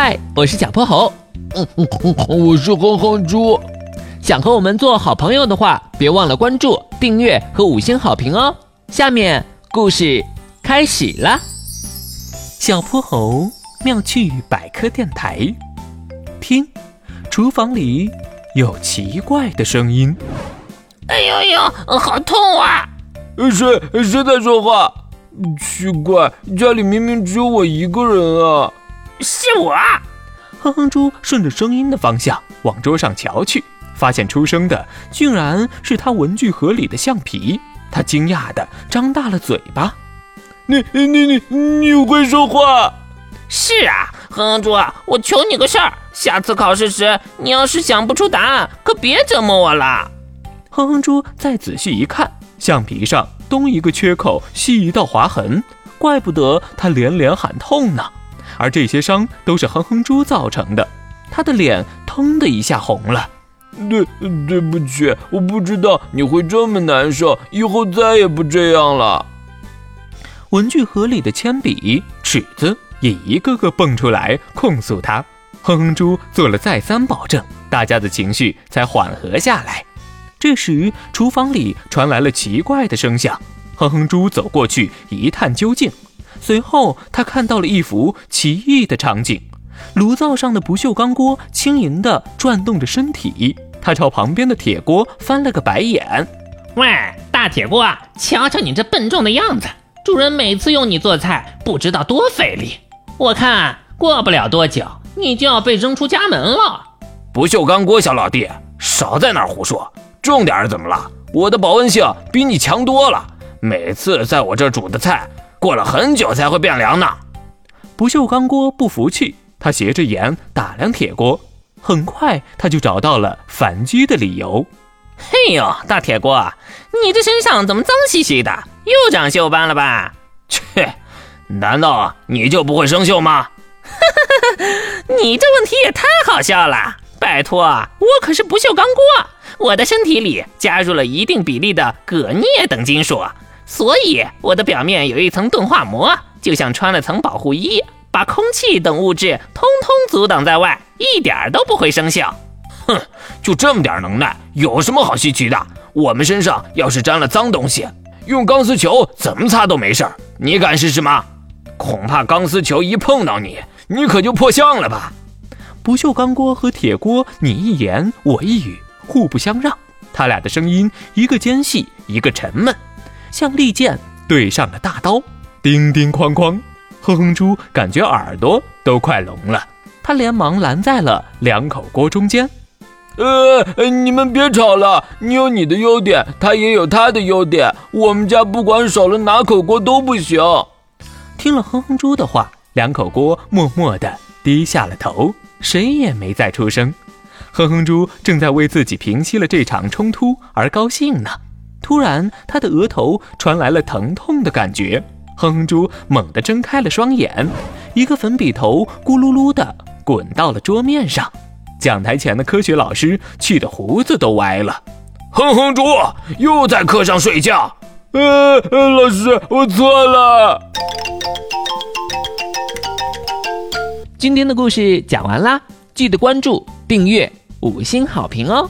嗨，我是小泼猴。嗯嗯嗯，我是哼哼猪。想和我们做好朋友的话，别忘了关注、订阅和五星好评哦。下面故事开始了。小泼猴妙趣百科电台，听，厨房里有奇怪的声音。哎呦呦，好痛啊！谁谁在说话？奇怪，家里明明只有我一个人啊！是我。啊！哼哼猪顺着声音的方向往桌上瞧去，发现出声的竟然是他文具盒里的橡皮。他惊讶的张大了嘴巴：“你你你你会说话？”“是啊，哼哼猪，我求你个事儿，下次考试时你要是想不出答案，可别折磨我了。”哼哼猪再仔细一看，橡皮上东一个缺口，西一道划痕，怪不得他连连喊痛呢。而这些伤都是哼哼猪造成的，他的脸腾的一下红了。对，对不起，我不知道你会这么难受，以后再也不这样了。文具盒里的铅笔、尺子也一个个蹦出来控诉他。哼哼猪做了再三保证，大家的情绪才缓和下来。这时，厨房里传来了奇怪的声响。哼哼猪走过去一探究竟。随后，他看到了一幅奇异的场景：炉灶上的不锈钢锅轻盈地转动着身体。他朝旁边的铁锅翻了个白眼：“喂，大铁锅，瞧瞧你这笨重的样子！主人每次用你做菜，不知道多费力。我看过不了多久，你就要被扔出家门了。”不锈钢锅，小老弟，少在那儿胡说！重点怎么了？我的保温性比你强多了，每次在我这煮的菜。过了很久才会变凉呢。不锈钢锅不服气，他斜着眼打量铁锅，很快他就找到了反击的理由。嘿呦，大铁锅，你这身上怎么脏兮兮的？又长锈斑了吧？切，难道你就不会生锈吗？你这问题也太好笑了！拜托，我可是不锈钢锅，我的身体里加入了一定比例的铬镍等金属。所以我的表面有一层钝化膜，就像穿了层保护衣，把空气等物质通通阻挡在外，一点都不会生锈。哼，就这么点能耐，有什么好稀奇的？我们身上要是沾了脏东西，用钢丝球怎么擦都没事儿。你敢试试吗？恐怕钢丝球一碰到你，你可就破相了吧？不锈钢锅和铁锅，你一言我一语，互不相让。他俩的声音，一个尖细，一个沉闷。像利剑对上了大刀，叮叮哐哐，哼哼猪感觉耳朵都快聋了。他连忙拦在了两口锅中间。呃，你们别吵了，你有你的优点，他也有他的优点。我们家不管少了哪口锅都不行。听了哼哼猪的话，两口锅默默地低下了头，谁也没再出声。哼哼猪正在为自己平息了这场冲突而高兴呢。突然，他的额头传来了疼痛的感觉。哼哼猪猛地睁开了双眼，一个粉笔头咕噜噜地滚到了桌面上。讲台前的科学老师气得胡子都歪了。哼哼猪又在课上睡觉。呃，老师，我错了。今天的故事讲完啦，记得关注、订阅、五星好评哦。